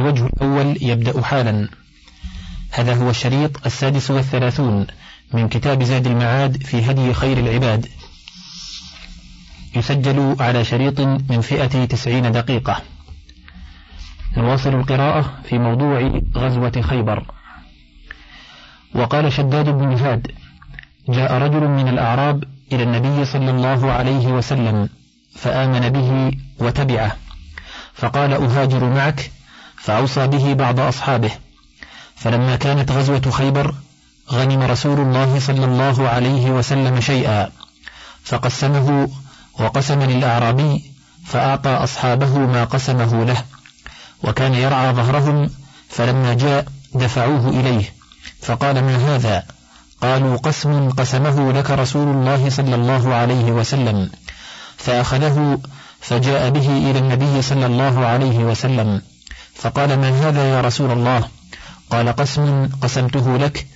الوجه الأول يبدأ حالا. هذا هو الشريط السادس والثلاثون من كتاب زاد المعاد في هدي خير العباد. يسجل على شريط من فئة تسعين دقيقة. نواصل القراءة في موضوع غزوة خيبر. وقال شداد بن جهاد جاء رجل من الأعراب إلى النبي صلى الله عليه وسلم فآمن به وتبعه فقال أهاجر معك فأوصى به بعض أصحابه. فلما كانت غزوة خيبر غنم رسول الله صلى الله عليه وسلم شيئا فقسمه وقسم للأعرابي فأعطى أصحابه ما قسمه له. وكان يرعى ظهرهم فلما جاء دفعوه إليه. فقال ما هذا؟ قالوا قسم قسمه لك رسول الله صلى الله عليه وسلم. فأخذه فجاء به إلى النبي صلى الله عليه وسلم. فقال ما هذا يا رسول الله؟ قال قسم قسمته لك.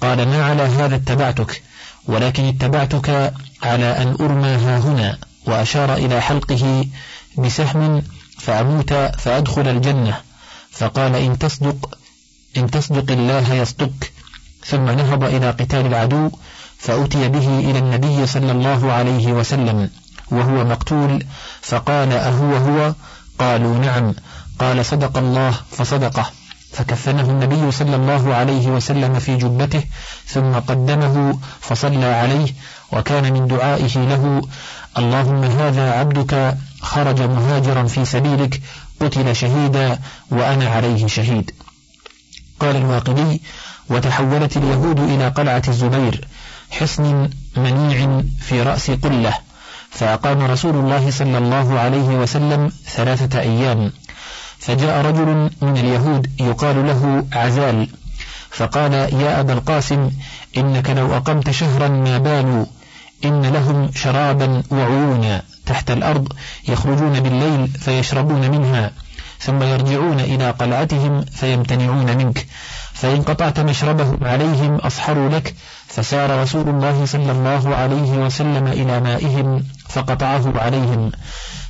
قال ما على هذا اتبعتك ولكن اتبعتك على أن أرمى ها هنا وأشار إلى حلقه بسهم فأموت فأدخل الجنة. فقال إن تصدق إن تصدق الله يصدق ثم نهض إلى قتال العدو فأتي به إلى النبي صلى الله عليه وسلم وهو مقتول فقال أهو هو؟ قالوا نعم. قال صدق الله فصدقه. فكفنه النبي صلى الله عليه وسلم في جبته ثم قدمه فصلى عليه وكان من دعائه له اللهم هذا عبدك خرج مهاجرا في سبيلك قتل شهيدا وأنا عليه شهيد. قال الواقدي وتحولت اليهود إلى قلعة الزبير حصن منيع في رأس قلة فأقام رسول الله صلى الله عليه وسلم ثلاثة أيام. فجاء رجل من اليهود يقال له عزال فقال يا أبا القاسم إنك لو أقمت شهرا ما بالوا إن لهم شرابا وعيونا تحت الأرض يخرجون بالليل فيشربون منها ثم يرجعون إلى قلعتهم فيمتنعون منك فإن قطعت مشربهم عليهم أصحروا لك فسار رسول الله صلى الله عليه وسلم إلى مائهم فقطعه عليهم.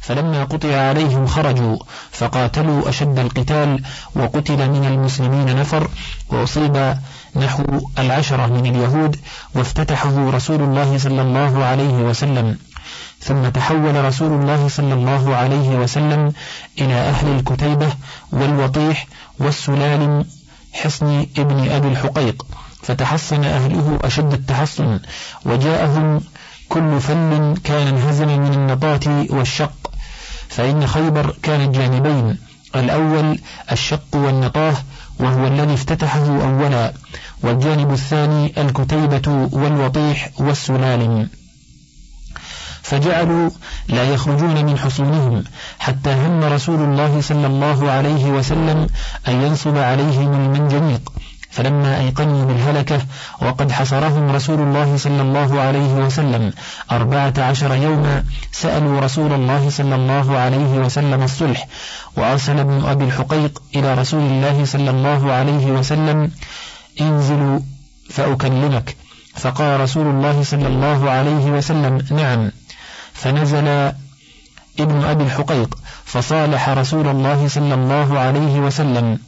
فلما قطع عليهم خرجوا فقاتلوا أشد القتال وقتل من المسلمين نفر وأصيب نحو العشرة من اليهود وافتتحه رسول الله صلى الله عليه وسلم. ثم تحول رسول الله صلى الله عليه وسلم إلى أهل الكتيبة والوطيح والسلال حصن ابن أبي الحقيق فتحصن أهله أشد التحصن وجاءهم كل فل كان انهزم من النطاة والشق فإن خيبر كانت جانبين الأول الشق والنطاه وهو الذي افتتحه أولا. والجانب الثاني الكتيبة والوطيح والسلالم. فجعلوا لا يخرجون من حصونهم حتى هم رسول الله صلى الله عليه وسلم أن ينصب عليهم المنجنيق. فلما أيقنوا بالهلكة وقد حصرهم رسول الله صلى الله عليه وسلم أربعة عشر يوما سألوا رسول الله صلى الله عليه وسلم الصلح وأرسل ابن أبي الحقيق إلى رسول الله صلى الله عليه وسلم انزلوا فأكلمك. فقال رسول الله صلى الله عليه وسلم نعم. فنزل ابن أبي الحقيق فصالح رسول الله صلى الله عليه وسلم.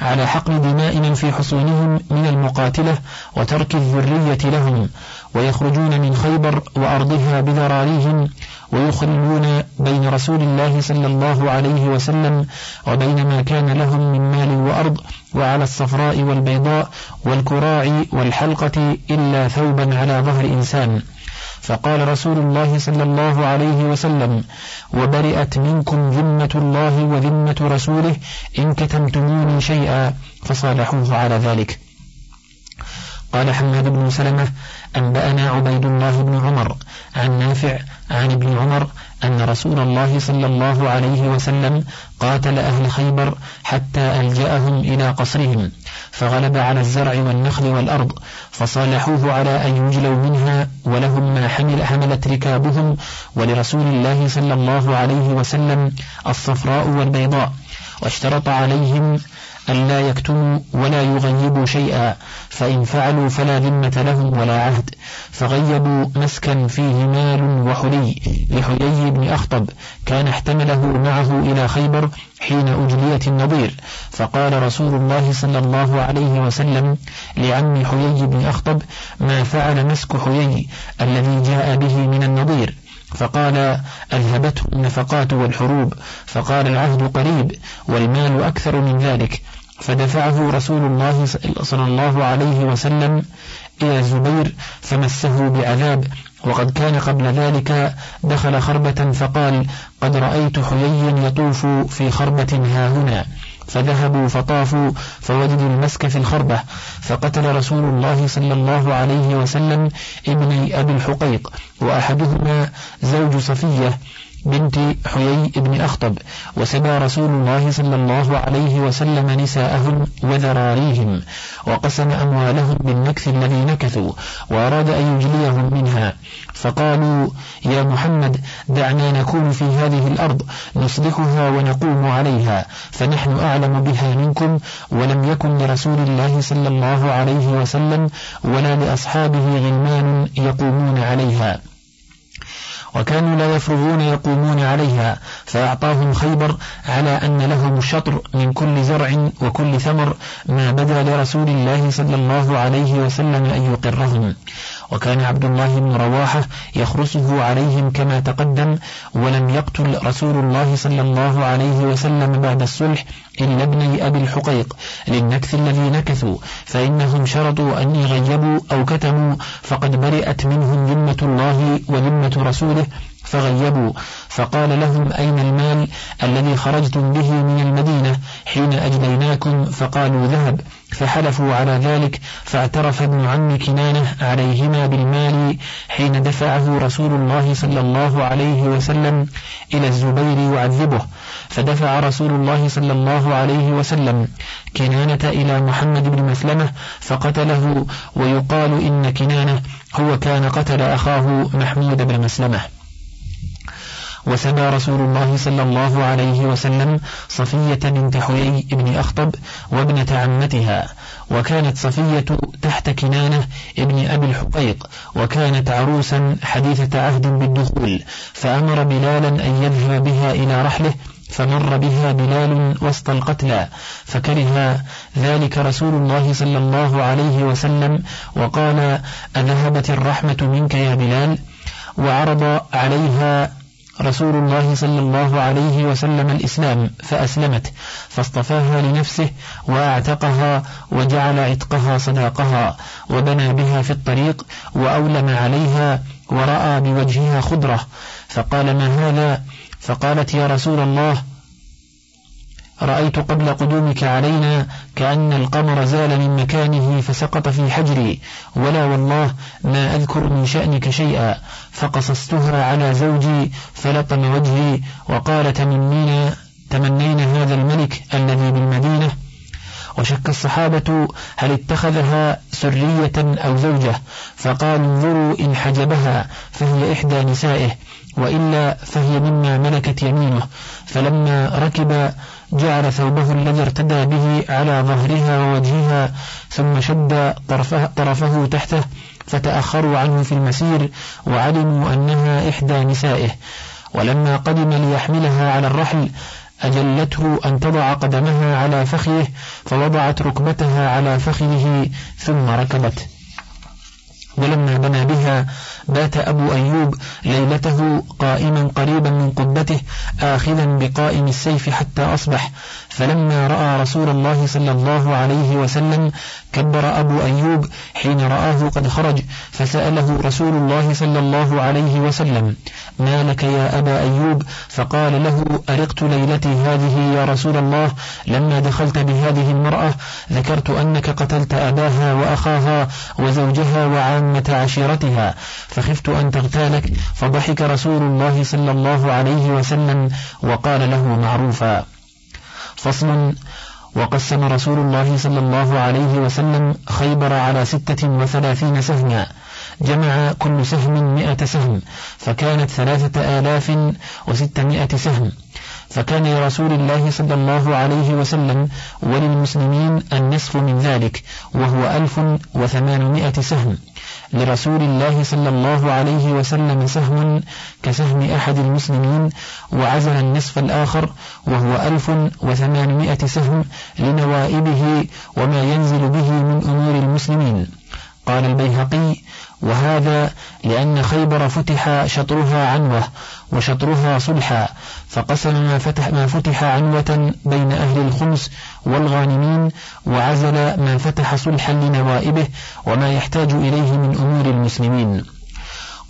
على حقن دماء من في حصونهم من المقاتلة وترك الذرية لهم ويخرجون من خيبر وأرضها بذراريهم ويخلون بين رسول الله صلى الله عليه وسلم وبين ما كان لهم من مال وأرض وعلى الصفراء والبيضاء والكراع والحلقة إلا ثوبا على ظهر إنسان. فقال رسول الله صلى الله عليه وسلم وبرئت منكم ذمة الله وذمة رسوله إن كتمتموني شيئا فصالحوه على ذلك. قال حماد بن سلمة أنبأنا عبيد الله بن عمر عن نافع عن ابن عمر أن رسول الله صلى الله عليه وسلم قاتل أهل خيبر حتى ألجأهم إلى قصرهم فغلب على الزرع والنخل والأرض فصالحوه على أن يجلوا منها ولهم ما حمل حملت ركابهم ولرسول الله صلى الله عليه وسلم الصفراء والبيضاء واشترط عليهم ألا يكتموا ولا يغيبوا شيئا فإن فعلوا فلا ذمة لهم ولا عهد. فغيبوا مسكا فيه مال وحلي. لحيي بن أخطب كان احتمله معه إلى خيبر حين أجليت النضير فقال رسول الله صلى الله عليه وسلم لعم حيي بن أخطب ما فعل مسك حيي الذي جاء به من النضير فقال أذهبته النفقات والحروب. فقال العهد قريب والمال أكثر من ذلك. فدفعه رسول الله صلى الله عليه وسلم إلى الزبير فمسه بعذاب وقد كان قبل ذلك دخل خربة فقال قد رأيت حيي يطوف في خربة هاهنا فذهبوا فطافوا فوجدوا المسك في الخربة فقتل رسول الله صلى الله عليه وسلم ابني أبي الحقيق وأحدهما زوج صفية بنت حيي بن أخطب وسبى رسول الله صلى الله عليه وسلم نساءهم وذراريهم وقسم أموالهم بالنكث الذي نكثوا وأراد أن يجليهم منها. فقالوا يا محمد دعنا نكون في هذه الأرض نصلحها ونقوم عليها فنحن أعلم بها منكم ولم يكن لرسول الله صلى الله عليه وسلم ولا لأصحابه غلمان يقومون عليها. وكانوا لا يفرغون يقومون عليها فأعطاهم خيبر على أن لهم الشطر من كل زرع وكل ثمر ما بدا لرسول الله صلى الله عليه وسلم أن يقرهم. وكان عبد الله بن رواحة يخرسه عليهم كما تقدم ولم يقتل رسول الله صلى الله عليه وسلم بعد الصلح إلا ابني أبي الحقيق. للنكث الذي نكثوا فإنهم شرطوا أن يغيبوا أو كتموا فقد برئت منهم ذمة الله وذمة رسوله فغيبوا. فقال لهم أين المال الذي خرجتم به من المدينة حين أجليناكم فقالوا ذهب. فحلفوا على ذلك فاعترف ابن عم كنانة عليهما بالمال حين دفعه رسول الله صلى الله عليه وسلم إلى الزبير يعذبه. فدفع رسول الله صلى الله عليه وسلم كنانة إلى محمد بن مسلمة فقتله ويقال إن كنانة هو كان قتل أخاه محمود بن مسلمة. وسبى رسول الله صلى الله عليه وسلم صفية بنت حيي بن أخطب وابنة عمتها وكانت صفية تحت كنانة ابن أبي الحقيق وكانت عروسا حديثة عهد بالدخول فأمر بلالا أن يذهب بها إلى رحله فمر بها بلال وسط القتلى فكره ذلك رسول الله صلى الله عليه وسلم وقال أذهبت الرحمة منك يا بلال؟ وعرض عليها رسول الله صلى الله عليه وسلم الإسلام فأسلمت فاصطفاها لنفسه وأعتقها وجعل عتقها صداقها وبنى بها في الطريق وأولم عليها ورأى بوجهها خضرة فقال ما هذا؟ فقالت يا رسول الله رأيت قبل قدومك علينا كأن القمر زال من مكانه فسقط في حجري ولا والله ما أذكر من شأنك شيئا. فقصصتها على زوجي فلطم وجهي وقال تمنينا تمنينا هذا الملك الذي بالمدينة. وشك الصحابة هل اتخذها سرية أو زوجة فقال انظروا إن حجبها فهي إحدى نسائه وإلا فهي مما ملكت يمينه. فلما ركب جعل ثوبه الذي ارتدى به على ظهرها ووجهها ثم شد طرفه, طرفه تحته فتأخروا عنه في المسير وعلموا أنها إحدى نسائه. ولما قدم ليحملها على الرحل أجلته أن تضع قدمها على فخذه فوضعت ركبتها على فخذه ثم ركبت. ولما بنى بها بات أبو أيوب ليلته قائما قريبا من قبته آخذا بقائم السيف حتى أصبح. فلما رأى رسول الله صلى الله عليه وسلم كبر أبو أيوب حين رآه قد خرج فسأله رسول الله صلى الله عليه وسلم ما لك يا أبا أيوب؟ فقال له أرقت ليلتي هذه يا رسول الله لما دخلت بهذه المرأة ذكرت أنك قتلت أباها وأخاها وزوجها وعامة عشيرتها فخفت أن تغتالك. فضحك رسول الله صلى الله عليه وسلم وقال له معروفا فصل وقسم رسول الله صلى الله عليه وسلم خيبر على ستة وثلاثين سهما جمع كل سهم مئة سهم فكانت ثلاثة آلاف وستمائة سهم. فكان لرسول الله صلى الله عليه وسلم وللمسلمين النصف من ذلك وهو ألف وثمانمائة سهم. لرسول الله صلى الله عليه وسلم سهم كسهم أحد المسلمين وعزل النصف الآخر وهو ألف وثمانمائة سهم لنوائبه وما ينزل به من أمور المسلمين. قال البيهقي وهذا لأن خيبر فتح شطرها عنوة وشطرها صلحا فقسم ما فتح, ما فتح عنوة بين أهل الخمس والغانمين وعزل ما فتح صلحا لنوائبه وما يحتاج إليه من أمور المسلمين.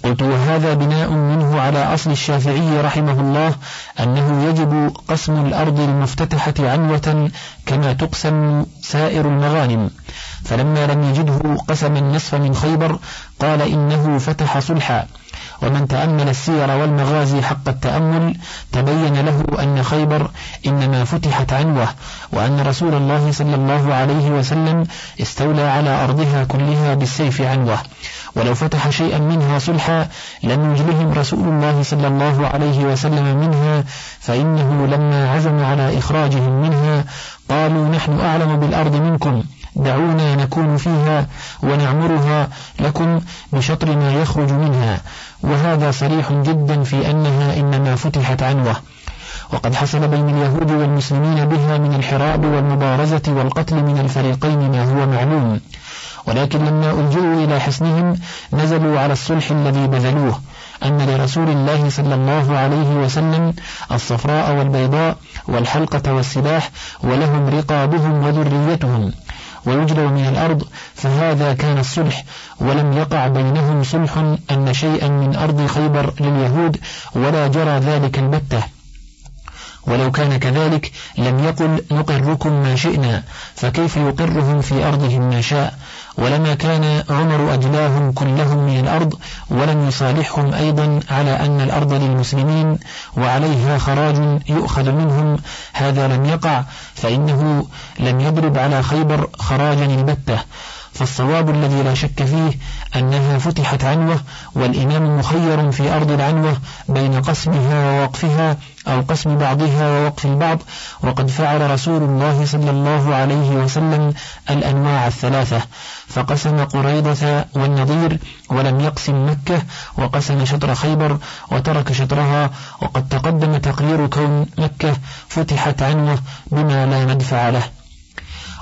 قلت وهذا بناء منه على أصل الشافعي رحمه الله أنه يجب قسم الأرض المفتتحة عنوة كما تقسم سائر المغانم. فلما لم يجده قسم النصف من خيبر قال إنه فتح صلحا. ومن تأمل السير والمغازي حق التأمل تبين له أن خيبر إنما فتحت عنوة وأن رسول الله صلى الله عليه وسلم استولى على أرضها كلها بالسيف عنوة. ولو فتح شيئا منها صلحا لم يجلهم رسول الله صلى الله عليه وسلم منها فإنه لما عزم على إخراجهم منها قالوا نحن أعلم بالأرض منكم. دعونا نكون فيها ونعمرها لكم بشطر ما يخرج منها. وهذا صريح جدا في أنها إنما فتحت عنوة. وقد حصل بين اليهود والمسلمين بها من الحراب والمبارزة والقتل من الفريقين ما هو معلوم. ولكن لما ألجئوا إلى حسنهم نزلوا على الصلح الذي بذلوه أن لرسول الله صلى الله عليه وسلم الصفراء والبيضاء والحلقة والسلاح ولهم رقابهم وذريتهم. ويجلو من الأرض فهذا كان الصلح. ولم يقع بينهم صلح أن شيئا من أرض خيبر لليهود ولا جرى ذلك البتة. ولو كان كذلك لم يقل نقركم ما شئنا فكيف يقرهم في أرضهم ما شاء؟ ولما كان عمر أجلاهم كلهم من الأرض ولم يصالحهم أيضا على أن الأرض للمسلمين وعليها خراج يؤخذ منهم هذا لم يقع فإنه لم يضرب على خيبر خراجا البتة فالصواب الذي لا شك فيه أنها فتحت عنوة والإمام مخير في أرض العنوة بين قسمها ووقفها أو قسم بعضها ووقف البعض وقد فعل رسول الله صلى الله عليه وسلم الأنواع الثلاثة. فقسم قريضة والنظير ولم يقسم مكة وقسم شطر خيبر وترك شطرها وقد تقدم تقرير كون مكة فتحت عنوة بما لا مدفع له.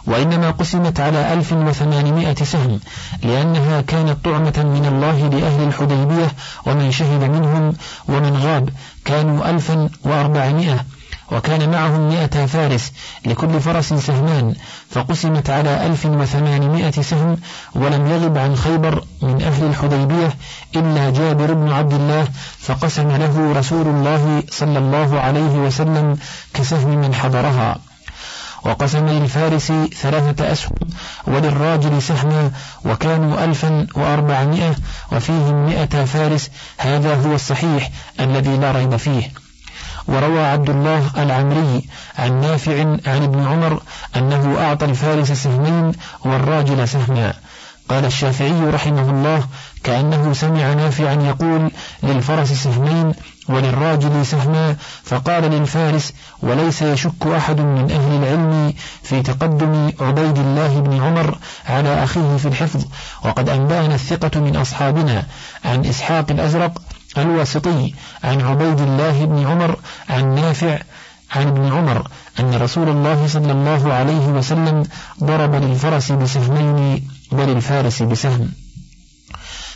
وإنما قسمت على ألف وثمانمائة سهم لأنها كانت طعمة من الله لأهل الحديبية ومن شهد منهم ومن غاب كانوا ألفا وأربعمائة وكان معهم مئة فارس لكل فرس سهمان فقسمت على ألف وثمانمائة سهم ولم يغب عن خيبر من أهل الحديبية إلا جابر بن عبد الله فقسم له رسول الله صلى الله عليه وسلم كسهم من حضرها. وقسم للفارس ثلاثة أسهم وللراجل سهما وكانوا ألفا وأربعمائة وفيهم مئة فارس. هذا هو الصحيح الذي لا ريب فيه. وروى عبد الله العمري عن نافع عن ابن عمر أنه أعطى الفارس سهمين والراجل سهما. قال الشافعي رحمه الله كأنه سمع نافعا يقول للفرس سهمين وللراجل سهما فقال للفارس وليس يشك أحد من أهل العلم في تقدم عبيد الله بن عمر على أخيه في الحفظ وقد أنبأنا الثقة من أصحابنا عن إسحاق الأزرق الواسطي عن عبيد الله بن عمر عن نافع عن ابن عمر أن رسول الله صلى الله عليه وسلم ضرب للفرس بسهمين وللفارس بسهم.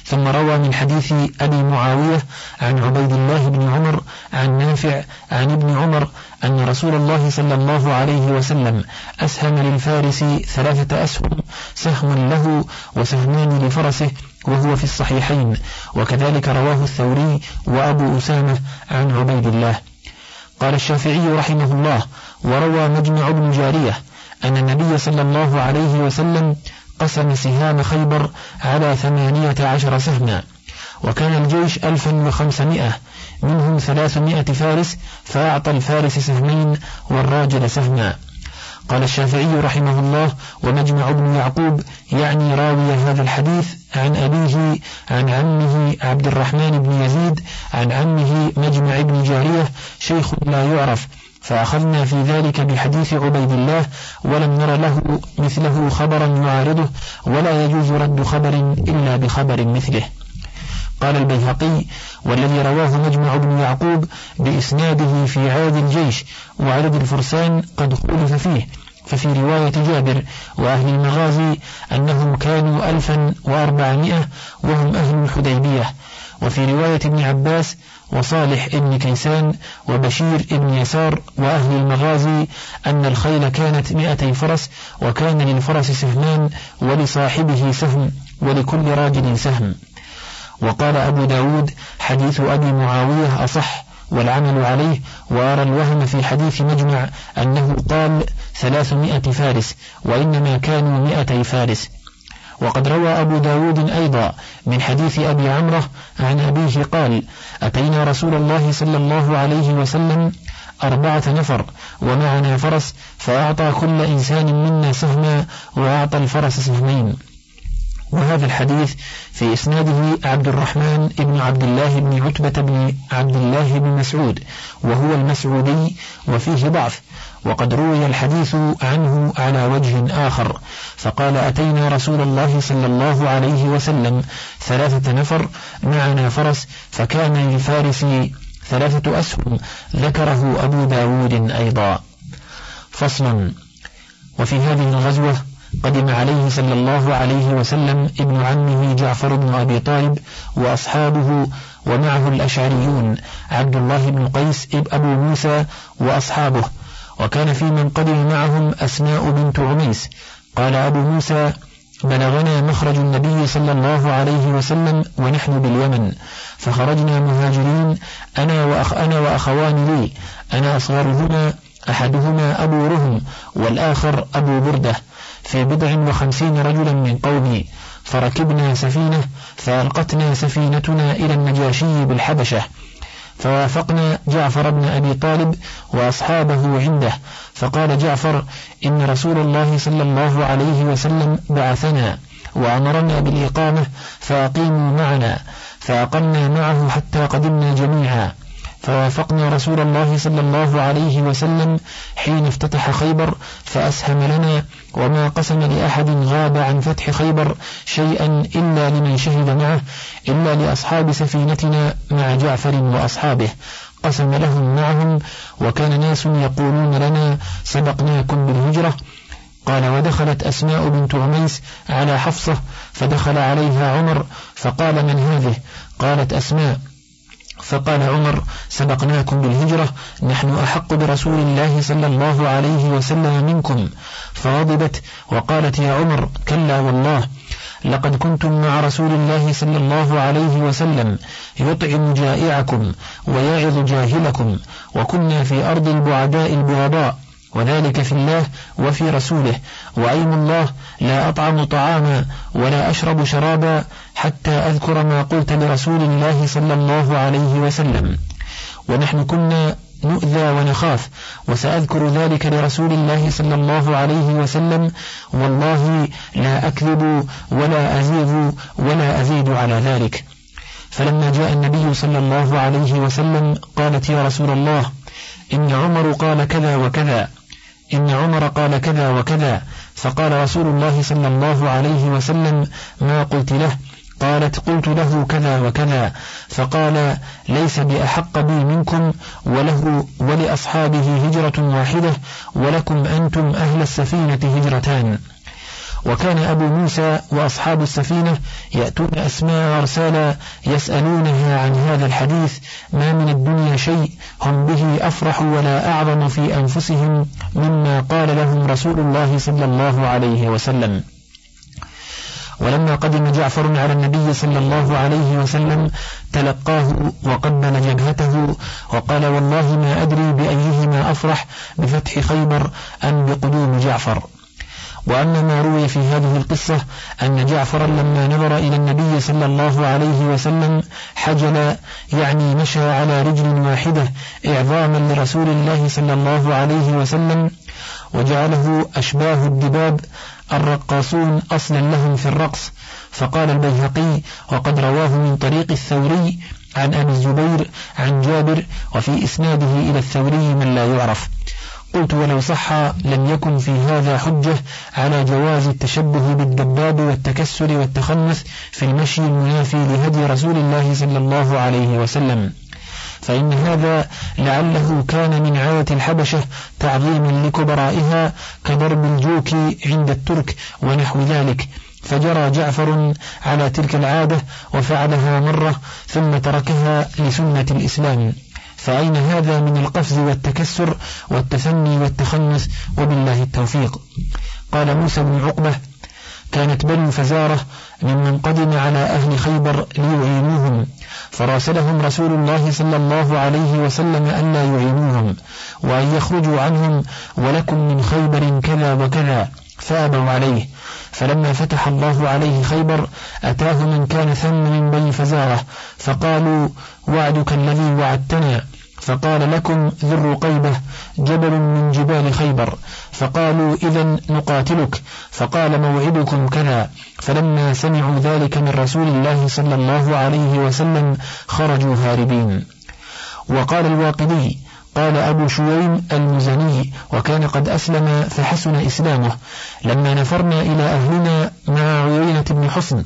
ثم روى من حديث أبي معاوية عن عبيد الله بن عمر عن نافع عن ابن عمر أن رسول الله صلى الله عليه وسلم أسهم للفارس ثلاثة أسهم سهم له وسهمان لفرسه وهو في الصحيحين. وكذلك رواه الثوري وأبو أسامة عن عبيد الله. قال الشافعي رحمه الله وروى مجمع بن جارية أن النبي صلى الله عليه وسلم قسم سهام خيبر على ثمانية عشر سهما. وكان الجيش ألفا وخمسمائة منهم ثلاثمائة فارس فأعطى الفارس سهمين والراجل سهما. قال الشافعي رحمه الله ومجمع بن يعقوب يعني راوي هذا الحديث عن أبيه عن عمه عبد الرحمن بن يزيد عن عمه مجمع بن جارية شيخ لا يعرف. فأخذنا في ذلك بحديث عبيد الله ولم نر له مثله خبرا يعارضه ولا يجوز رد خبر إلا بخبر مثله. قال البيهقي والذي رواه مجمع بن يعقوب بإسناده في عاد الجيش وعدد الفرسان قد خلف فيه ففي رواية جابر وأهل المغازي أنهم كانوا ألفا وأربعمائة وهم أهل الحديبية. وفي رواية ابن عباس وصالح ابن كيسان وبشير ابن يسار وأهل المغازي أن الخيل كانت مئتي فرس وكان للفرس سهمان ولصاحبه سهم ولكل راجل سهم. وقال أبو داود حديث أبي معاوية أصح والعمل عليه وأرى الوهم في حديث مجمع أنه قال ثلاثمائة فارس وإنما كانوا مئتي فارس. وقد روى أبو داود أيضا من حديث أبي عمرة عن أبيه قال أتينا رسول الله صلى الله عليه وسلم أربعة نفر ومعنا فرس فأعطى كل إنسان منا سهما وأعطى الفرس سهمين. وهذا الحديث في إسناده عبد الرحمن بن عبد الله بن عتبة بن عبد الله بن مسعود وهو المسعودي وفيه ضعف. وقد روي الحديث عنه على وجه آخر فقال أتينا رسول الله صلى الله عليه وسلم ثلاثة نفر معنا فرس فكان للفارس ثلاثة أسهم ذكره أبو داود أيضا. فصل وفي هذه الغزوة قدم عليه صلى الله عليه وسلم ابن عمه جعفر بن أبي طالب وأصحابه ومعه الأشعريون عبد الله بن قيس أبو موسى وأصحابه وكان في من قدم معهم أسماء بنت عميس قال أبو موسى بلغنا مخرج النبي صلى الله عليه وسلم ونحن باليمن. فخرجنا مهاجرين أنا وأخ أنا وأخوان لي. أنا أصغرهما أحدهما أبو رهم والآخر أبو بردة. في بضع وخمسين رجلا من قومي. فركبنا سفينة فألقتنا سفينتنا إلى النجاشي بالحبشة. فوافقنا جعفر بن أبي طالب وأصحابه عنده فقال جعفر إن رسول الله صلى الله عليه وسلم بعثنا وأمرنا بالإقامة فأقيموا معنا فأقمنا معه حتى قدمنا جميعا. فوافقنا رسول الله صلى الله عليه وسلم حين افتتح خيبر فأسهم لنا وما قسم لأحد غاب عن فتح خيبر شيئا إلا لمن شهد معه إلا لأصحاب سفينتنا مع جعفر وأصحابه. قسم لهم معهم وكان ناس يقولون لنا سبقناكم بالهجرة. قال ودخلت أسماء بنت عميس على حفصة فدخل عليها عمر فقال من هذه؟ قالت أسماء. فقال عمر سبقناكم بالهجرة نحن أحق برسول الله صلى الله عليه وسلم منكم. فغضبت وقالت يا عمر كلا والله لقد كنتم مع رسول الله صلى الله عليه وسلم يطعم جائعكم ويعظ جاهلكم وكنا في أرض البعداء البغضاء وذلك في الله وفي رسوله وأيم الله لا أطعم طعاما ولا أشرب شرابا حتى أذكر ما قلت لرسول الله صلى الله عليه وسلم. ونحن كنا نؤذى ونخاف وسأذكر ذلك لرسول الله صلى الله عليه وسلم. والله لا أكذب ولا أزيغ ولا أزيد على ذلك. فلما جاء النبي صلى الله عليه وسلم قالت يا رسول الله إن عمر قال كذا وكذا إن عمر قال كذا وكذا. فقال رسول الله صلى الله عليه وسلم ما قلت له قالت قلت له كذا وكذا. فقال ليس بأحق بي منكم وله ولأصحابه هجرة واحدة ولكم أنتم أهل السفينة هجرتان. وكان أبو موسى وأصحاب السفينة يأتون أسماء أرسالا يسألونها عن هذا الحديث ما من الدنيا شيء هم به أفرح ولا أعظم في أنفسهم مما قال لهم رسول الله صلى الله عليه وسلم. ولما قدم جعفر على النبي صلى الله عليه وسلم تلقاه وقبل جبهته وقال والله ما أدري بأيهما أفرح بفتح خيبر أم بقدوم جعفر. وأما ما روي في هذه القصة أن جعفرا لما نظر إلى النبي صلى الله عليه وسلم حجل يعني مشى على رجل واحدة إعظاما لرسول الله صلى الله عليه وسلم وجعله أشباه الدباب الرقاصون أصلا لهم في الرقص. فقال البيهقي وقد رواه من طريق الثوري عن أبي الزبير عن جابر وفي إسناده إلى الثوري من لا يعرف. قلت ولو صح لم يكن في هذا حجة على جواز التشبه بالدباب والتكسر والتخنث في المشي المنافي لهدي رسول الله صلى الله عليه وسلم. فإن هذا لعله كان من عادة الحبشة تعظيما لكبرائها كضرب الجوك عند الترك ونحو ذلك. فجرى جعفر على تلك العادة وفعلها مرة ثم تركها لسنة الإسلام. فأين هذا من القفز والتكسر والتثني والتخنس وبالله التوفيق؟ قال موسى بن عقبة كانت بنو فزارة ممن قدم على أهل خيبر ليعينوهم. فراسلهم رسول الله صلى الله عليه وسلم أن لا يعينوهم وأن يخرجوا عنهم ولكم من خيبر كذا وكذا فأبوا عليه. فلما فتح الله عليه خيبر أتاه من كان ثم من بني فزارة فقالوا وعدك الذي وعدتنا؟ فقال لكم ذو الرقيبة جبل من جبال خيبر. فقالوا إذا نقاتلك. فقال موعدكم كذا. فلما سمعوا ذلك من رسول الله صلى الله عليه وسلم خرجوا هاربين. وقال الواقدي قال أبو شويم المزني وكان قد أسلم فحسن إسلامه. لما نفرنا إلى أهلنا مع عيينة بن حصن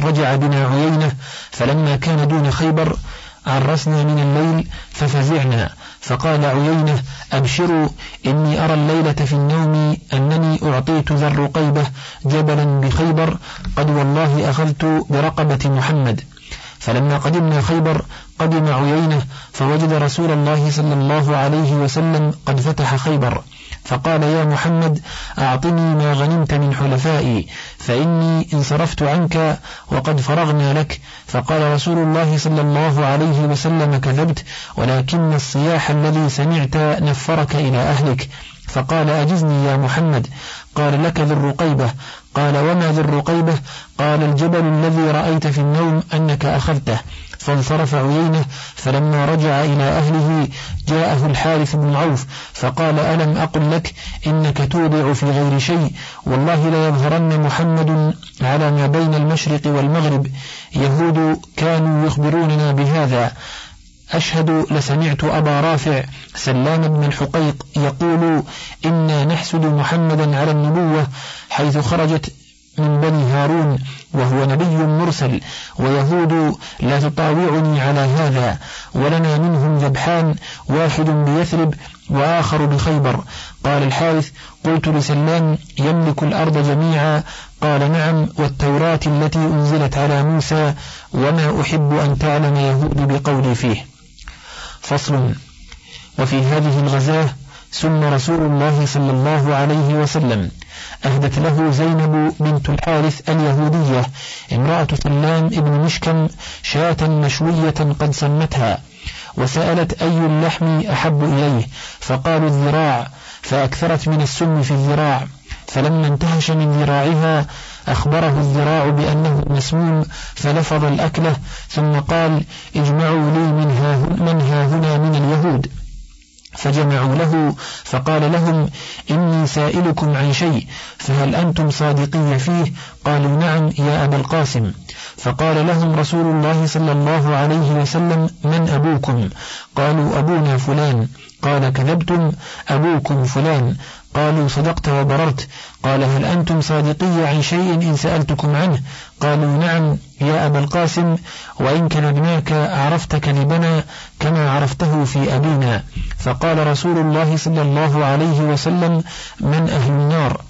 رجع بنا عيينة فلما كان دون خيبر عرسنا من الليل ففزعنا. فقال عيينة أبشروا إني أرى الليلة في النوم أنني أعطيت ذا الرقيبة جبلا بخيبر قد والله أخذت برقبة محمد. فلما قدمنا خيبر قدم عيينة فوجد رسول الله صلى الله عليه وسلم قد فتح خيبر. فقال يا محمد أعطني ما غنمت من حلفائي فإني انصرفت عنك وقد فرغنا لك. فقال رسول الله صلى الله عليه وسلم كذبت ولكن الصياح الذي سمعت نفرك إلى أهلك. فقال أجزني يا محمد. قال لك ذو الرقيبة. قال وما ذو الرقيبة؟ قال الجبل الذي رأيت في النوم أنك أخذته. فانصرف عيينة فلما رجع إلى أهله جاءه الحارث بن عوف فقال ألم أقل لك إنك توضع في غير شيء؟ والله ليظهرن محمد على ما بين المشرق والمغرب. يهود كانوا يخبروننا بهذا. أشهد لسمعت أبا رافع سلام بن الحقيق يقول إنا نحسد محمدا على النبوة حيث خرجت من بني هارون وهو نبي مرسل ويهود لا تطاوعني على هذا ولنا منهم ذبحان واحد بيثرب وآخر بخيبر. قال الحارث قلت لسلام يملك الأرض جميعا. قال نعم والتوراة التي أنزلت على موسى وما أحب أن تعلم يهود بقولي فيه. فصل. وفي هذه الغزاة سم رسول الله صلى الله عليه وسلم. أهدت له زينب بنت الحارث اليهودية امرأة سلام ابن مشكم شاة مشوية قد سمتها وسألت أي اللحم أحب إليه فقالوا الذراع فأكثرت من السم في الذراع فلما انتهش من ذراعها أخبره الذراع بأنه مسموم فلفظ الأكلة ثم قال اجمعوا لي من ها هنا من اليهود. فجمعوا له فقال لهم إني سائلكم عن شيء فهل أنتم صادقين فيه? قالوا نعم يا أبا القاسم. فقال لهم رسول الله صلى الله عليه وسلم من أبوكم؟ قالوا أبونا فلان. قال كذبتم؟ أبوكم فلان. قالوا صدقت وبررت. قال هل أنتم صادقي عن شيء إن سألتكم عنه؟ قالوا نعم يا أبا القاسم وإن كذبناك عرفت كذبنا كما عرفته في أبينا. فقال رسول الله صلى الله عليه وسلم من أهل النار.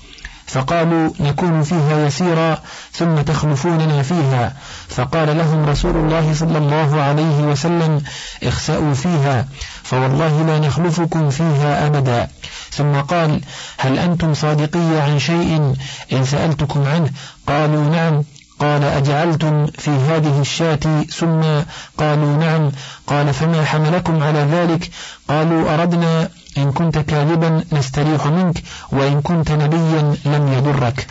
فقالوا نكون فيها يسيرا ثم تخلفوننا فيها. فقال لهم رسول الله صلى الله عليه وسلم اخسأوا فيها فوالله لا نخلفكم فيها أبدا. ثم قال هل أنتم صادقي عن شيء؟ إن سألتكم عنه قالوا نعم. قال أجعلتم في هذه الشاة سما قالوا نعم. قال فما حملكم على ذلك؟ قالوا أردنا إن كنت كاذبا نستريح منك وإن كنت نبيا لم يضرك.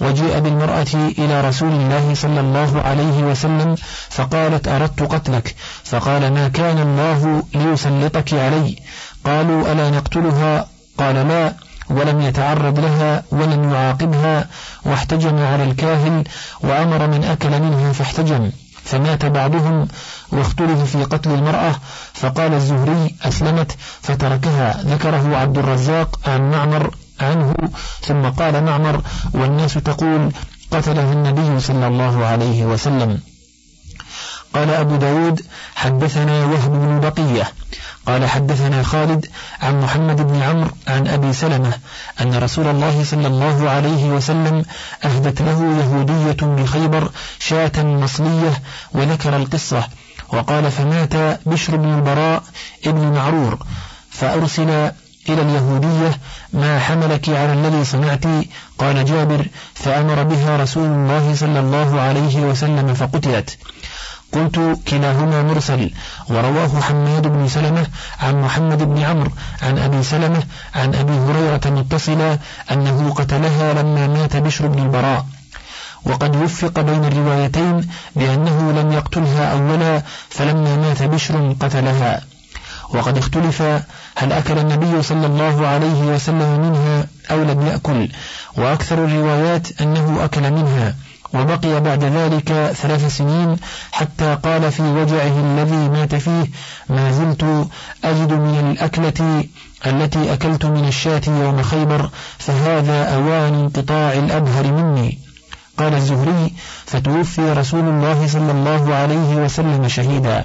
وجيء بالمرأة إلى رسول الله صلى الله عليه وسلم فقالت أردت قتلك. فقال ما كان الله ليسلطك علي؟ قالوا ألا نقتلها؟ قال لا. ولم يتعرض لها ولم يعاقبها واحتجم على الكاهن وأمر من أكل منها فاحتجم فمات بعضهم واختلف في قتل المرأة فقال الزهري أسلمت فتركها. ذكره عبد الرزاق عن معمر عنه ثم قال معمر والناس تقول قتله النبي صلى الله عليه وسلم. قال أبو داود حدثنا وهب بن بقية. قال حدثنا خالد عن محمد بن عمرو عن أبي سلمة أن رسول الله صلى الله عليه وسلم أهدت له يهودية بخيبر شاة مصلية وذكر القصة وقال فمات بشر بن البراء ابن معرور فأرسل إلى اليهودية ما حملك على الذي صنعت قال جابر فأمر بها رسول الله صلى الله عليه وسلم فقتلت. قلت كلاهما مرسل. ورواه حماد بن سلمة عن محمد بن عمرو عن أبي سلمة عن أبي هريرة متصلا أنه قتلها لما مات بشر بن البراء. وقد وفق بين الروايتين بأنه لم يقتلها أولا فلما مات بشر قتلها. وقد اختلف هل أكل النبي صلى الله عليه وسلم منها أو لم يأكل. وأكثر الروايات أنه أكل منها. وبقي بعد ذلك ثلاث سنين حتى قال في وجعه الذي مات فيه ما زلت أجد من الأكلة التي أكلت من الشاة يوم خيبر فهذا أوان انقطاع الأبهر مني. قال الزهري فتوفي رسول الله صلى الله عليه وسلم شهيدا.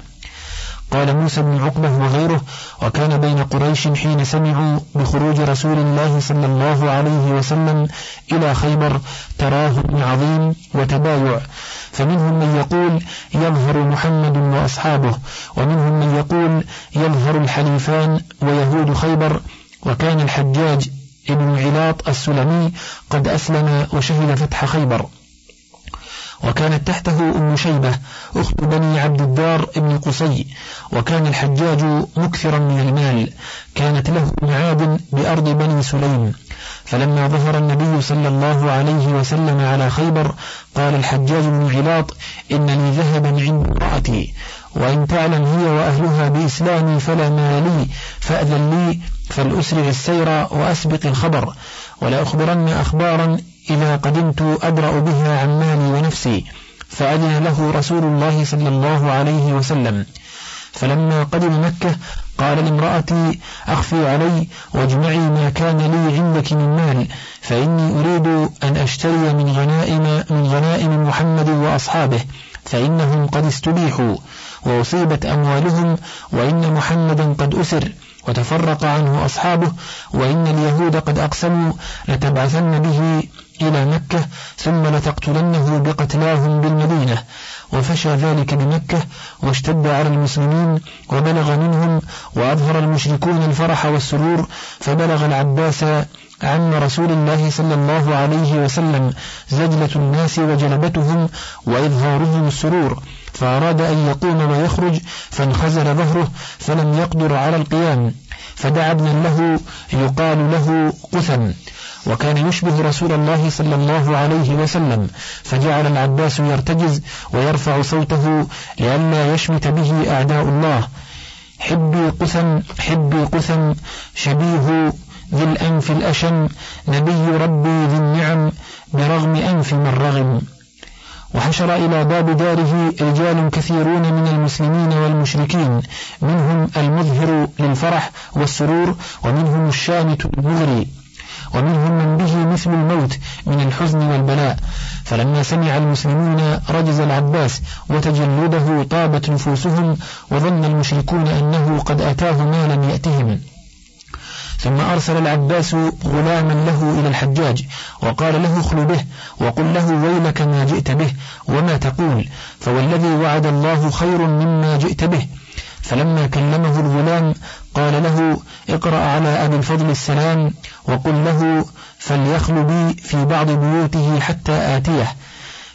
قال موسى بن عقبة وغيره وكان بين قريش حين سمعوا بخروج رسول الله صلى الله عليه وسلم إلى خيبر تراهن عظيم وتبايع. فمنهم من يقول يظهر محمد وأصحابه ومنهم من يقول يظهر الحليفان ويهود خيبر وكان الحجاج ابن علاط السلمي قد أسلم وشهد فتح خيبر. وكانت تحته أم شيبة أخت بني عبد الدار ابن قصي وكان الحجاج مكثرا من المال كانت له معاد بأرض بني سليم. فلما ظهر النبي صلى الله عليه وسلم على خيبر قال الحجاج بن علاط إن لي ذهبا عند امرأتي وإن تعلم هي وأهلها بإسلامي فلا مال لي فأذن لي فلأسرع السير وأسبق الخبر ولأخبرن أخبارا إذا قدمت أدرأ بها عن مالي ونفسي فأذن له رسول الله صلى الله عليه وسلم. فلما قدم مكة قال لامرأتي أخفي علي واجمعي ما كان لي عندك من مال فإني أريد أن أشتري من غنائم من غنائم محمد وأصحابه فإنهم قد استبيحوا وأصيبت أموالهم وإن محمدا قد أسر وتفرق عنه أصحابه وإن اليهود قد أقسموا لتبعثن به إلى مكة ثم لتقتلنه بقتلاهم بالمدينة. وفشى ذلك بمكة واشتد على المسلمين وبلغ منهم وأظهر المشركون الفرح والسرور. فبلغ العباس عم رسول الله صلى الله عليه وسلم زجلة الناس وجلبتهم وإظهارهم السرور. فأراد أن يقوم ويخرج فانخزل ظهره فلم يقدر على القيام. فدعا ابنا له يقال له قثم. وكان يشبه رسول الله صلى الله عليه وسلم فجعل العباس يرتجز ويرفع صوته لئلا يشمت به أعداء الله. حبي قثم حبي قثم شبيه ذي الأنف الأشم نبي ربي ذي النعم برغم أنف من رغم. وحشر إلى باب داره رجال كثيرون من المسلمين والمشركين منهم المظهر للفرح والسرور ومنهم الشامت المغري. ومنهم من به مثل الموت من الحزن والبلاء. فلما سمع المسلمون رجز العباس وتجلده طابت نفوسهم وظن المشركون أنه قد أتاه ما لم يأتهم. ثم أرسل العباس غلاما له إلى الحجاج وقال له اخل به وقل له ويلك ما جئت به وما تقول؟ فوالذي وعد الله خير مما جئت به. فلما كلمه الغلام قال له اقرأ على أبي الفضل السلام وقل له فليخل بي في بعض بيوته حتى آتيه.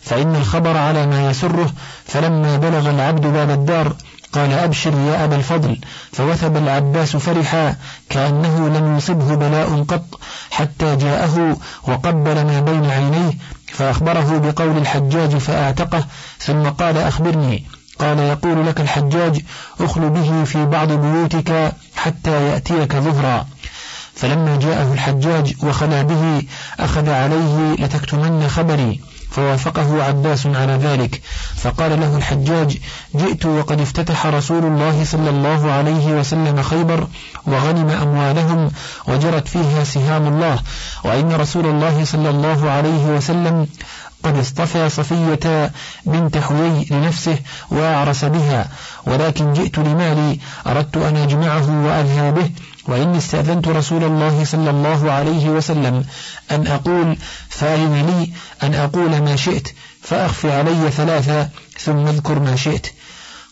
فإن الخبر على ما يسره فلما بلغ العبد باب الدار قال أبشر يا أبا الفضل. فوثب العباس فرحا كأنه لم يصبه بلاء قط حتى جاءه وقبل ما بين عينيه فأخبره بقول الحجاج فأعتقه ثم قال أخبرني. قال يقول لك الحجاج اخل به في بعض بيوتك حتى يأتيك ظهرا. فلما جاءه الحجاج وخلا به أخذ عليه لتكتمن خبري فوافقه عباس على ذلك. فقال له الحجاج جئت وقد افتتح رسول الله صلى الله عليه وسلم خيبر وغنم أموالهم وجرت فيها سهام الله وإن رسول الله صلى الله عليه وسلم قد اصطفى صفية بنت حوي لنفسه وأعرس بها ولكن جئت لمالي أردت أن أجمعه وألهى به وإني استأذنت رسول الله صلى الله عليه وسلم أن أقول فأذن لي أن أقول ما شئت فأخفي علي ثلاثة ثم اذكر ما شئت.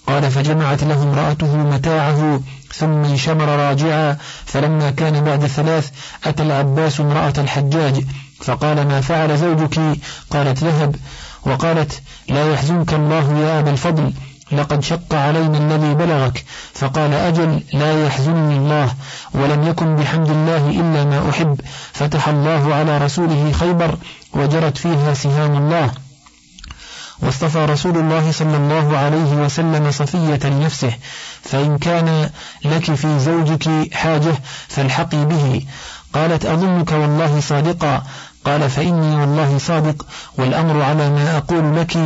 قال فجمعت له امرأته متاعه ثم انشمر راجعا فلما كان بعد ثلاث أتى العباس امرأة الحجاج فقال ما فعل زوجك؟ قالت ذهب وقالت لا يحزنك الله يا أبا الفضل لقد شق علينا الذي بلغك. فقال أجل لا يحزنني الله ولم يكن بحمد الله إلا ما أحب. فتح الله على رسوله خيبر وجرت فيها سهام الله. واصطفى رسول الله صلى الله عليه وسلم صفية لنفسه. فإن كان لك في زوجك حاجة فالحقي به. قالت أظنك والله صادقا قال فإني والله صادق والأمر على ما أقول لك.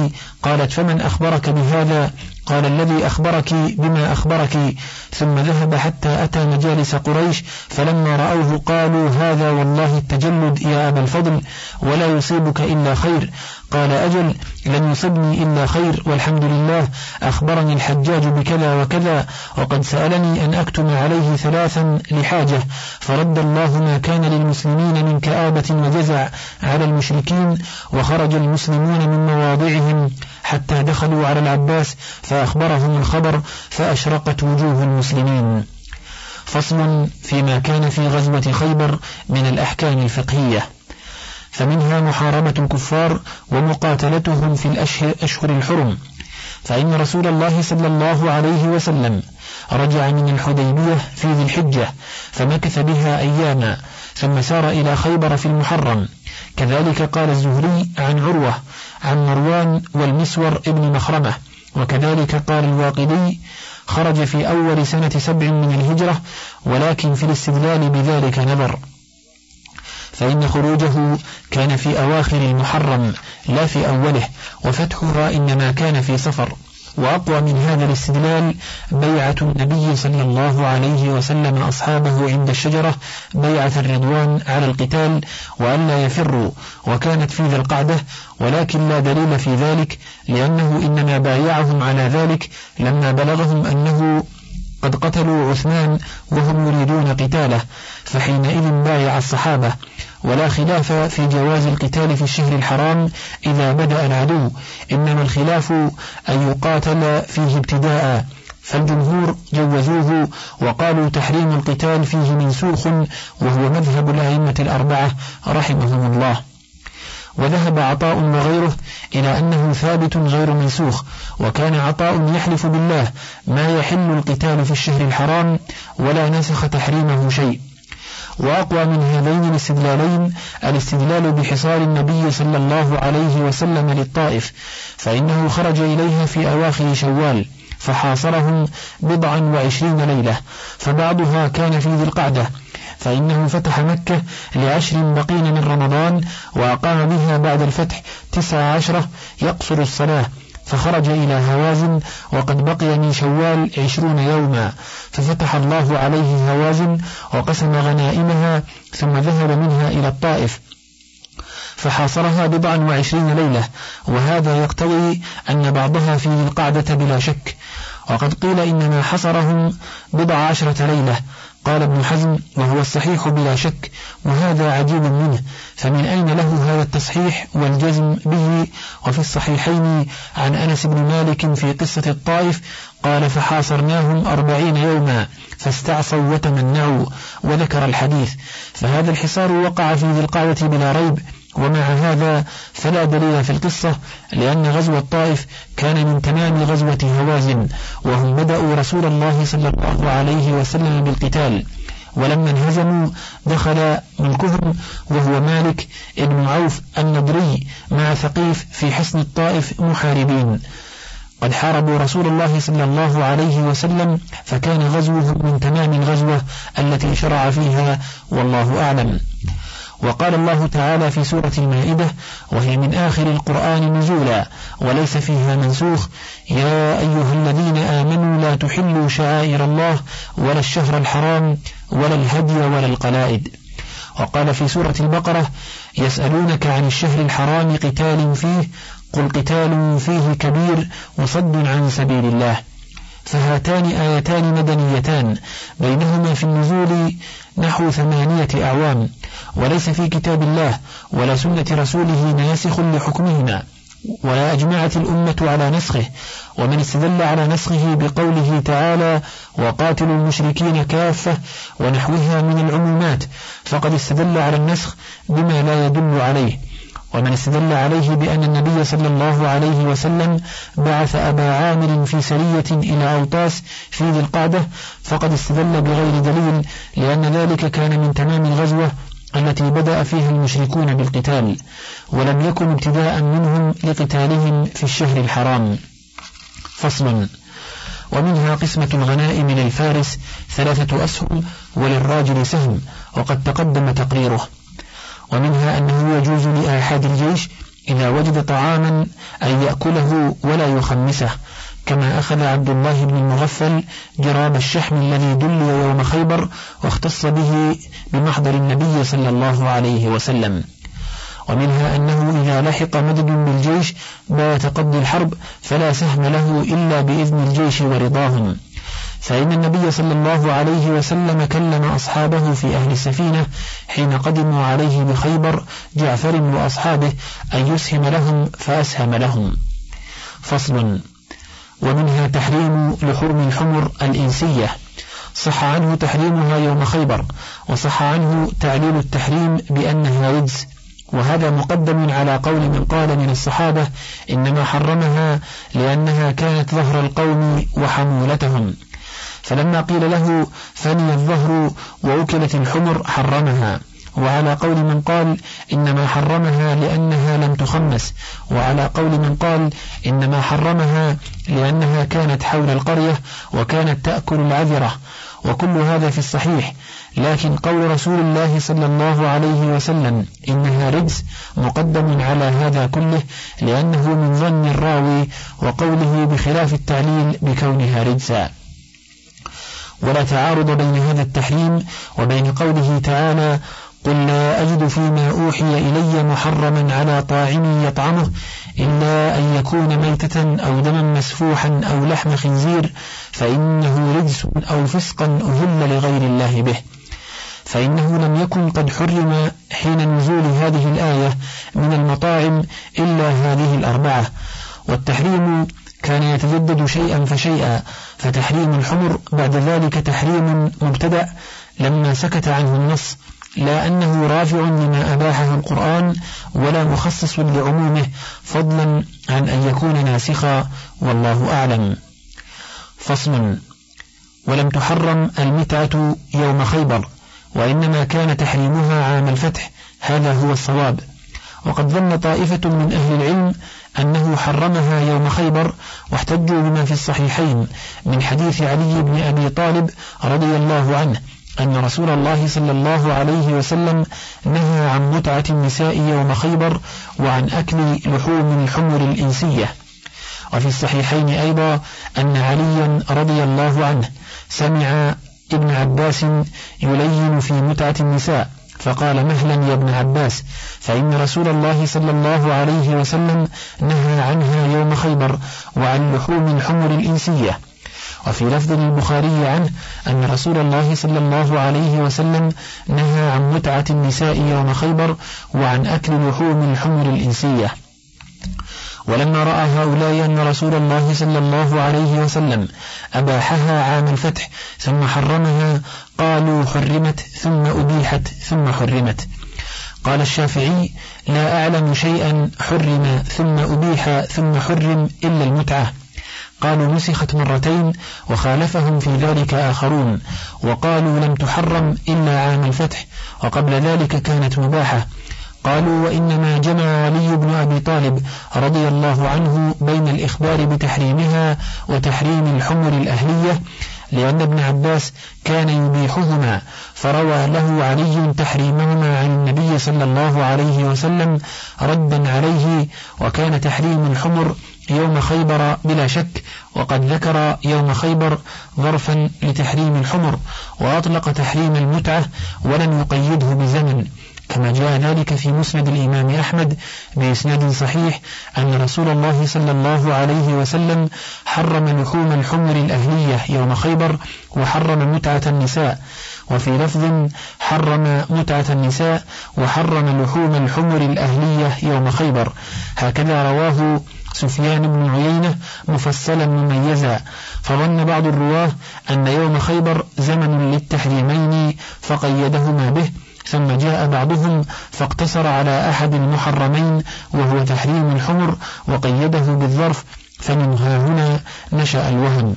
قالت فمن أخبرك بهذا؟ قال الذي أخبرك بما أخبرك. ثم ذهب حتى أتى مجالس قريش فلما رأوه قالوا هذا والله التجلد يا أبا الفضل ولا يصيبك إلا خير. قال أجل لن يصبني إلا خير والحمد لله أخبرني الحجاج بكذا وكذا وقد سألني أن أكتم عليه ثلاثا لحاجة فرد الله ما كان للمسلمين من كآبة وجزع على المشركين وخرج المسلمون من مواضعهم حتى دخلوا على العباس فأخبرهم الخبر فأشرقت وجوه المسلمين. فصل فيما كان في غزوة خيبر من الأحكام الفقهية. فمنها محاربة الكفار ومقاتلتهم في الأشهر الحرم. فإن رسول الله صلى الله عليه وسلم رجع من الحديبية في ذي الحجة فمكث بها أياما ثم سار إلى خيبر في المحرم. كذلك قال الزهري عن عروة عن مروان والمسور ابن مخرمة. وكذلك قال الواقدي خرج في أول سنة سبع من الهجرة ولكن في الاستدلال بذلك نظر. فإن خروجه كان في أواخر المحرم لا في أوله وفتحها إنما كان في صفر. وأقوى من هذا الاستدلال بيعة النبي صلى الله عليه وسلم أصحابه عند الشجرة بيعة الرضوان على القتال وألا يفروا وكانت في ذا القعدة ولكن لا دليل في ذلك لأنه إنما بايعهم على ذلك لما بلغهم أنه قد قتلوا عثمان وهم يريدون قتاله فحينئذ بايع الصحابة. ولا خلاف في جواز القتال في الشهر الحرام إذا بدأ العدو. إنما الخلاف أن يقاتل فيه ابتداء. فالجمهور جوزوه وقالوا تحريم القتال فيه منسوخ وهو مذهب الأئمة الأربعة رحمهم الله. وذهب عطاء وغيره إلى أنه ثابت غير منسوخ وكان عطاء يحلف بالله ما يحل القتال في الشهر الحرام ولا نسخ تحريمه شيء. وأقوى من هذين الاستدلالين الاستدلال بحصار النبي صلى الله عليه وسلم للطائف فإنه خرج إليها في أواخر شوال فحاصرهم بضعا وعشرين ليلة فبعضها كان في ذي القعدة فإنه فتح مكة لعشر بقين من رمضان وأقام بها بعد الفتح تسع عشرة يقصر الصلاة فخرج إلى هوازن وقد بقي من شوال عشرون يوما ففتح الله عليه هوازن وقسم غنائمها ثم ذهب منها إلى الطائف فحاصرها بضعا وعشرين ليلة وهذا يقتضي أن بعضها في القعدة بلا شك وقد قيل إنما حصرهم بضع عشرة ليلة قال ابن حزم وهو الصحيح بلا شك وهذا عجيب منه فمن أين له هذا التصحيح والجزم به؟ وفي الصحيحين عن أنس بن مالك في قصة الطائف قال فحاصرناهم أربعين يوما فاستعصوا وتمنعوا وذكر الحديث فهذا الحصار وقع في ذي القعدة بلا ريب ومع هذا فلا دليل في القصة لأن غزو الطائف كان من تمام غزوة هوازن وهم بدأوا رسول الله صلى الله عليه وسلم بالقتال. ولما انهزموا دخل ملكهم وهو مالك ابن عوف النضري مع ثقيف في حصن الطائف محاربين. قد حاربوا رسول الله صلى الله عليه وسلم فكان غزوهم من تمام الغزوة التي شرع فيها والله أعلم. وقال الله تعالى في سورة المائدة وهي من آخر القرآن نزولا وليس فيها منسوخ يا أيها الذين آمنوا لا تحلوا شعائر الله ولا الشهر الحرام ولا الهدي ولا القلائد. وقال في سورة البقرة يسألونك عن الشهر الحرام قتال فيه قل قتال فيه كبير وصد عن سبيل الله. فهاتان آيتان مدنيتان بينهما في النزول نحو ثمانية أعوام وليس في كتاب الله ولا سنة رسوله ناسخ لحكمهما ولا أجمعت الأمة على نسخه ومن استدل على نسخه بقوله تعالى وقاتلوا المشركين كافة ونحوها من العمومات فقد استدل على النسخ بما لا يدل عليه. ومن استدل عليه بأن النبي صلى الله عليه وسلم بعث أبا عامر في سرية إلى أوطاس في ذي القعدة فقد استدل بغير دليل لأن ذلك كان من تمام الغزوة التي بدأ فيها المشركون بالقتال ولم يكن ابتداء منهم لقتالهم في الشهر الحرام. فصل ومنها قسمة الغنائم للفارس ثلاثة أسهم وللراجل سهم وقد تقدم تقريره. ومنها أنه يجوز لآحاد الجيش إذا وجد طعاما أن يأكله ولا يخمسه كما أخذ عبد الله بن المغفل جراب الشحم الذي دلي يوم خيبر واختص به بمحضر النبي صلى الله عليه وسلم. ومنها أنه إذا لحق مدد بالجيش بات قضي الحرب فلا سهم له إلا بإذن الجيش ورضاهم. فإن النبي صلى الله عليه وسلم كلم أصحابه في أهل السفينة حين قدموا عليه بخيبر جعفر وأصحابه أن يسهم لهم فأسهم لهم. فصل. ومنها تحريم لحوم الحمر الإنسية. صح عنه تحريمها يوم خيبر وصح عنه تعليل التحريم بأنها رجز. وهذا مقدم على قول من قال من الصحابة إنما حرمها لأنها كانت ظهر القوم وحمولتهم. فلما قيل له فني الظهر وأكلت الحمر حرمها. وعلى قول من قال إنما حرمها لأنها لم تخمس. وعلى قول من قال إنما حرمها لأنها كانت حول القرية وكانت تأكل العذرة. وكل هذا في الصحيح. لكن قول رسول الله صلى الله عليه وسلم إنها رجس مقدم على هذا كله لأنه من ظن الراوي وقوله بخلاف التعليل بكونها رجسا. ولا تعارض بين هذا التحريم وبين قوله تعالى قل لا أجد فيما أوحي إلي محرما على طاعم يطعمه إلا أن يكون ميتة أو دما مسفوحا أو لحم خنزير فإنه رجس أو فسقا أهل لغير الله به. فإنه لم يكن قد حرم حين نزول هذه الآية من المطاعم إلا هذه الأربعة. والتحريم كان يتجدد شيئا فشيئا فتحريم الحمر بعد ذلك تحريم مبتدأ. لما سكت عنه النص لا أنه رافع لما أباحه القرآن ولا مخصص لعمومه فضلا عن أن يكون ناسخا والله أعلم. فصل ولم تحرم المتعة يوم خيبر وإنما كان تحريمها عام الفتح هذا هو الصواب. وقد ظن طائفة من أهل العلم أنه حرمها يوم خيبر واحتجوا بما في الصحيحين من حديث علي بن أبي طالب رضي الله عنه أن رسول الله صلى الله عليه وسلم نهى عن متعة النساء يوم خيبر وعن أكل لحوم الحمر الإنسية. وفي الصحيحين أيضا أن عليا رضي الله عنه سمع ابن عباس يلين في متعة النساء فقال مهلا يا ابن عباس فإن رسول الله صلى الله عليه وسلم نهى عنها يوم خيبر وعن لحوم الحمر الإنسية. وفي لفظ البخاري عنه أن رسول الله صلى الله عليه وسلم نهى عن متعة النساء يوم خيبر وعن أكل لحوم الحمر الإنسية. ولما رأى هؤلاء أن رسول الله صلى الله عليه وسلم أباحها عام الفتح ثم حرمها قالوا حرمت ثم أبيحت ثم حرمت. قال الشافعي لا أعلم شيئا حرم ثم أبيح ثم حرم إلا المتعة. قالوا نسخت مرتين وخالفهم في ذلك آخرون. وقالوا لم تحرم إلا عام الفتح وقبل ذلك كانت مباحة. قالوا وإنما جمع علي بن أبي طالب رضي الله عنه بين الإخبار بتحريمها وتحريم الحمر الأهلية لأن ابن عباس كان يبيحهما فروى له علي تحريمهما عن النبي صلى الله عليه وسلم ردا عليه وكان تحريم الحمر يوم خيبر بلا شك وقد ذكر يوم خيبر ظرفا لتحريم الحمر وأطلق تحريم المتعة ولم يقيده بزمن. كما جاء ذلك في مسند الإمام أحمد بإسناد صحيح أن رسول الله صلى الله عليه وسلم حرم لحوم الحمر الأهلية يوم خيبر وحرم متعة النساء. وفي لفظ حرم متعة النساء وحرم لحوم الحمر الأهلية يوم خيبر. هكذا رواه سفيان بن عيينة مفصلا مميزا. فظن بعض الرواة أن يوم خيبر زمن للتحريمين فقيدهما به ثم جاء بعضهم فاقتصر على أحد المحرمين وهو تحريم الحمر وقيده بالظرف فمن هنا نشأ الوهم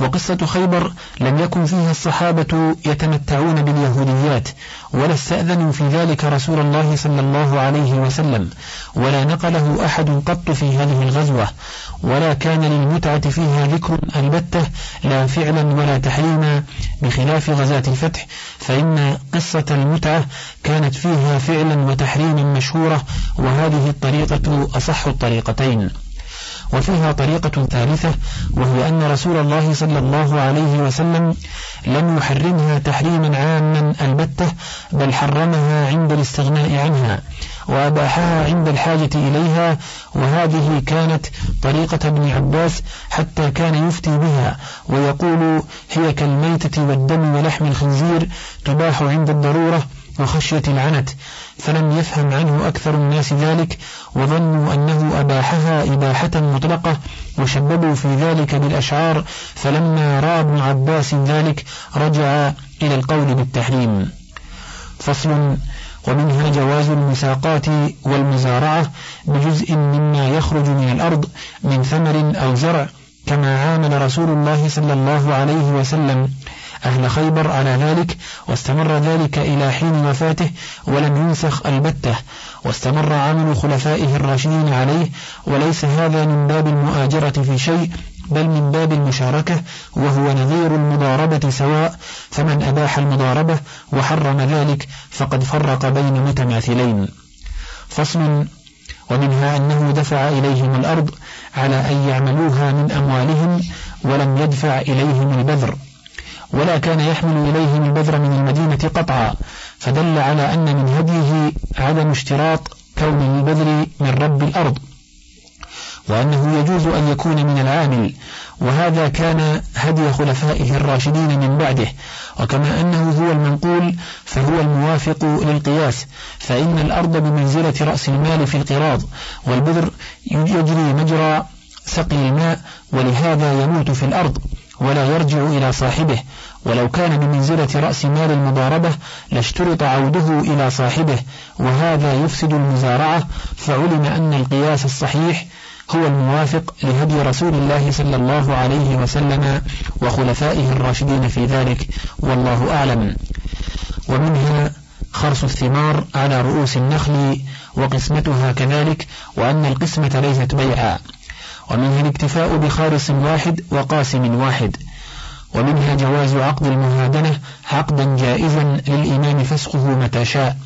وقصة خيبر لم يكن فيها الصحابة يتمتعون باليهوديات ولا استأذنوا في ذلك رسول الله صلى الله عليه وسلم ولا نقله أحد قط في هذه الغزوة ولا كان للمتعة فيها ذكر البتة لا فعلا ولا تحريما بخلاف غزاة الفتح فإن قصة المتعة كانت فيها فعلا وتحريما مشهورة وهذه الطريقة أصح الطريقتين. وفيها طريقة ثالثة وهي أن رسول الله صلى الله عليه وسلم لم يحرمها تحريما عاما البتة بل حرمها عند الاستغناء عنها وأباحها عند الحاجة إليها وهذه كانت طريقة ابن عباس حتى كان يفتي بها ويقول هي كالميتة والدم ولحم الخنزير تباح عند الضرورة وخشية العنت فلم يفهم عنه أكثر الناس ذلك وظنوا أنه أباحها إباحة مطلقة وشببوا في ذلك بالأشعار فلما رأى ابن عباس ذلك رجع إلى القول بالتحريم. فصل ومنها جواز المساقات والمزارعة بجزء مما يخرج من الأرض من ثمر أو زرع كما عامل رسول الله صلى الله عليه وسلم. أهل خيبر على ذلك واستمر ذلك إلى حين وفاته ولم ينسخ البتة. واستمر عمل خلفائه الراشدين عليه وليس هذا من باب المؤاجرة في شيء بل من باب المشاركة وهو نظير المضاربة سواء فمن أباح المضاربة وحرم ذلك فقد فرق بين متماثلين. فصل ومنها أنه دفع إليهم الأرض على أن يعملوها من أموالهم ولم يدفع إليهم البذر. ولا كان يحمل إليهم البذر من المدينة قطعا فدل على أن من هديه عدم اشتراط كون البذر من رب الأرض وأنه يجوز أن يكون من العامل وهذا كان هدي خلفائه الراشدين من بعده وكما أنه هو المنقول فهو الموافق للقياس فإن الأرض بمنزلة رأس المال في القراض والبذر يجري مجرى سقي الماء ولهذا يموت في الأرض. ولا يرجع إلى صاحبه. ولو كان بمنزلة رأس مال المضاربة لاشترط عوده إلى صاحبه. وهذا يفسد المزارعة. فعلم أن القياس الصحيح هو الموافق لهدي رسول الله صلى الله عليه وسلم وخلفائه الراشدين في ذلك. والله أعلم. ومنها خرص الثمار على رؤوس النخل وقسمتها كذلك وأن القسمة ليست بيعا. ومنها الاكتفاء بخارص واحد وقاسم واحد. ومنها جواز عقد المهادنة عقدا جائزا للإمام فسخه متى شاء.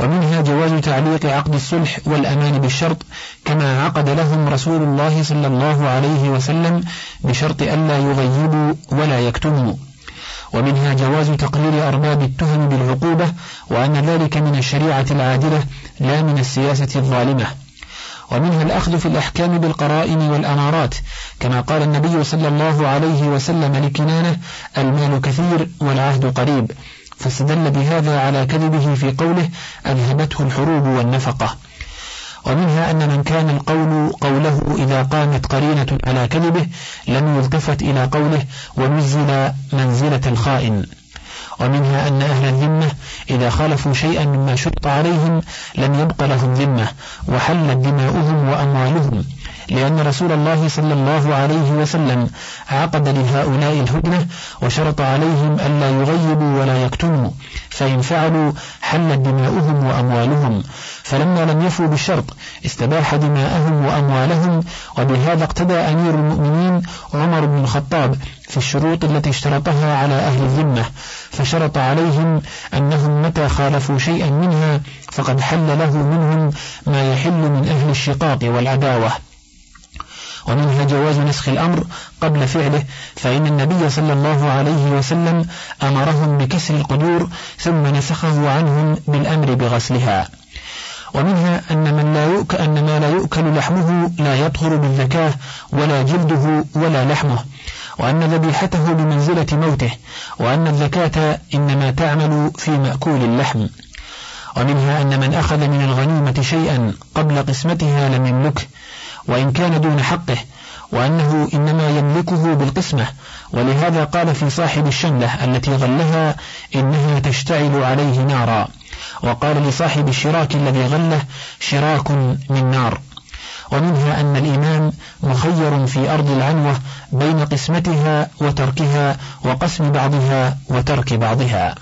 ومنها جواز تعليق عقد الصلح والأمان بالشرط كما عقد لهم رسول الله صلى الله عليه وسلم بشرط ألا يغيبوا ولا يكتموا. ومنها جواز تقرير أرباب التهم بالعقوبة وأن ذلك من الشريعة العادلة لا من السياسة الظالمة. ومنها الأخذ في الأحكام بالقرائن والأمارات كما قال النبي صلى الله عليه وسلم لكنانة المال كثير والعهد قريب. فاستدل بهذا على كذبه في قوله أذهبته الحروب والنفقة. ومنها أن من كان القول قوله إذا قامت قرينة على كذبه لم يلتفت إلى قوله ونزل منزلة الخائن. ومنها أن أهل الذمة إذا خالفوا شيئا مما شرط عليهم لم يبق لهم ذمة وحلت دماؤهم وأموالهم لأن رسول الله صلى الله عليه وسلم عقد لهؤلاء الهدنة وشرط عليهم ألا يغيبوا ولا يكتموا فإن فعلوا حلت دماؤهم وأموالهم. فلما لم يفوا بالشرط استباح دماءهم وأموالهم وبهذا اقتدى أمير المؤمنين عمر بن الخطاب في الشروط التي اشترطها على أهل الذمة. فشرط عليهم أنهم متى خالفوا شيئا منها فقد حل له منهم ما يحل من أهل الشقاق والعداوة. ومنها جواز نسخ الأمر قبل فعله فإن النبي صلى الله عليه وسلم أمرهم بكسر القدور ثم نسخه عنهم بالأمر بغسلها. ومنها أن من لا يؤكل أن ما لا يؤكل لحمه لا يطهر بالزكاة ولا جلده ولا لحمه وأن ذبيحته بمنزلة موته وأن الزكاة إنما تعمل في مأكول اللحم. ومنها أن من أخذ من الغنيمة شيئا قبل قسمتها لم يملكه وإن كان دون حقه وأنه إنما يملكه بالقسمة. ولهذا قال في صاحب الشملة التي غلها إنها تشتعل عليه نارا. وقال لصاحب الشراك الذي غله شراك من نار. ومنها أن الإمام مخير في أرض العنوة بين قسمتها وتركها وقسم بعضها وترك بعضها.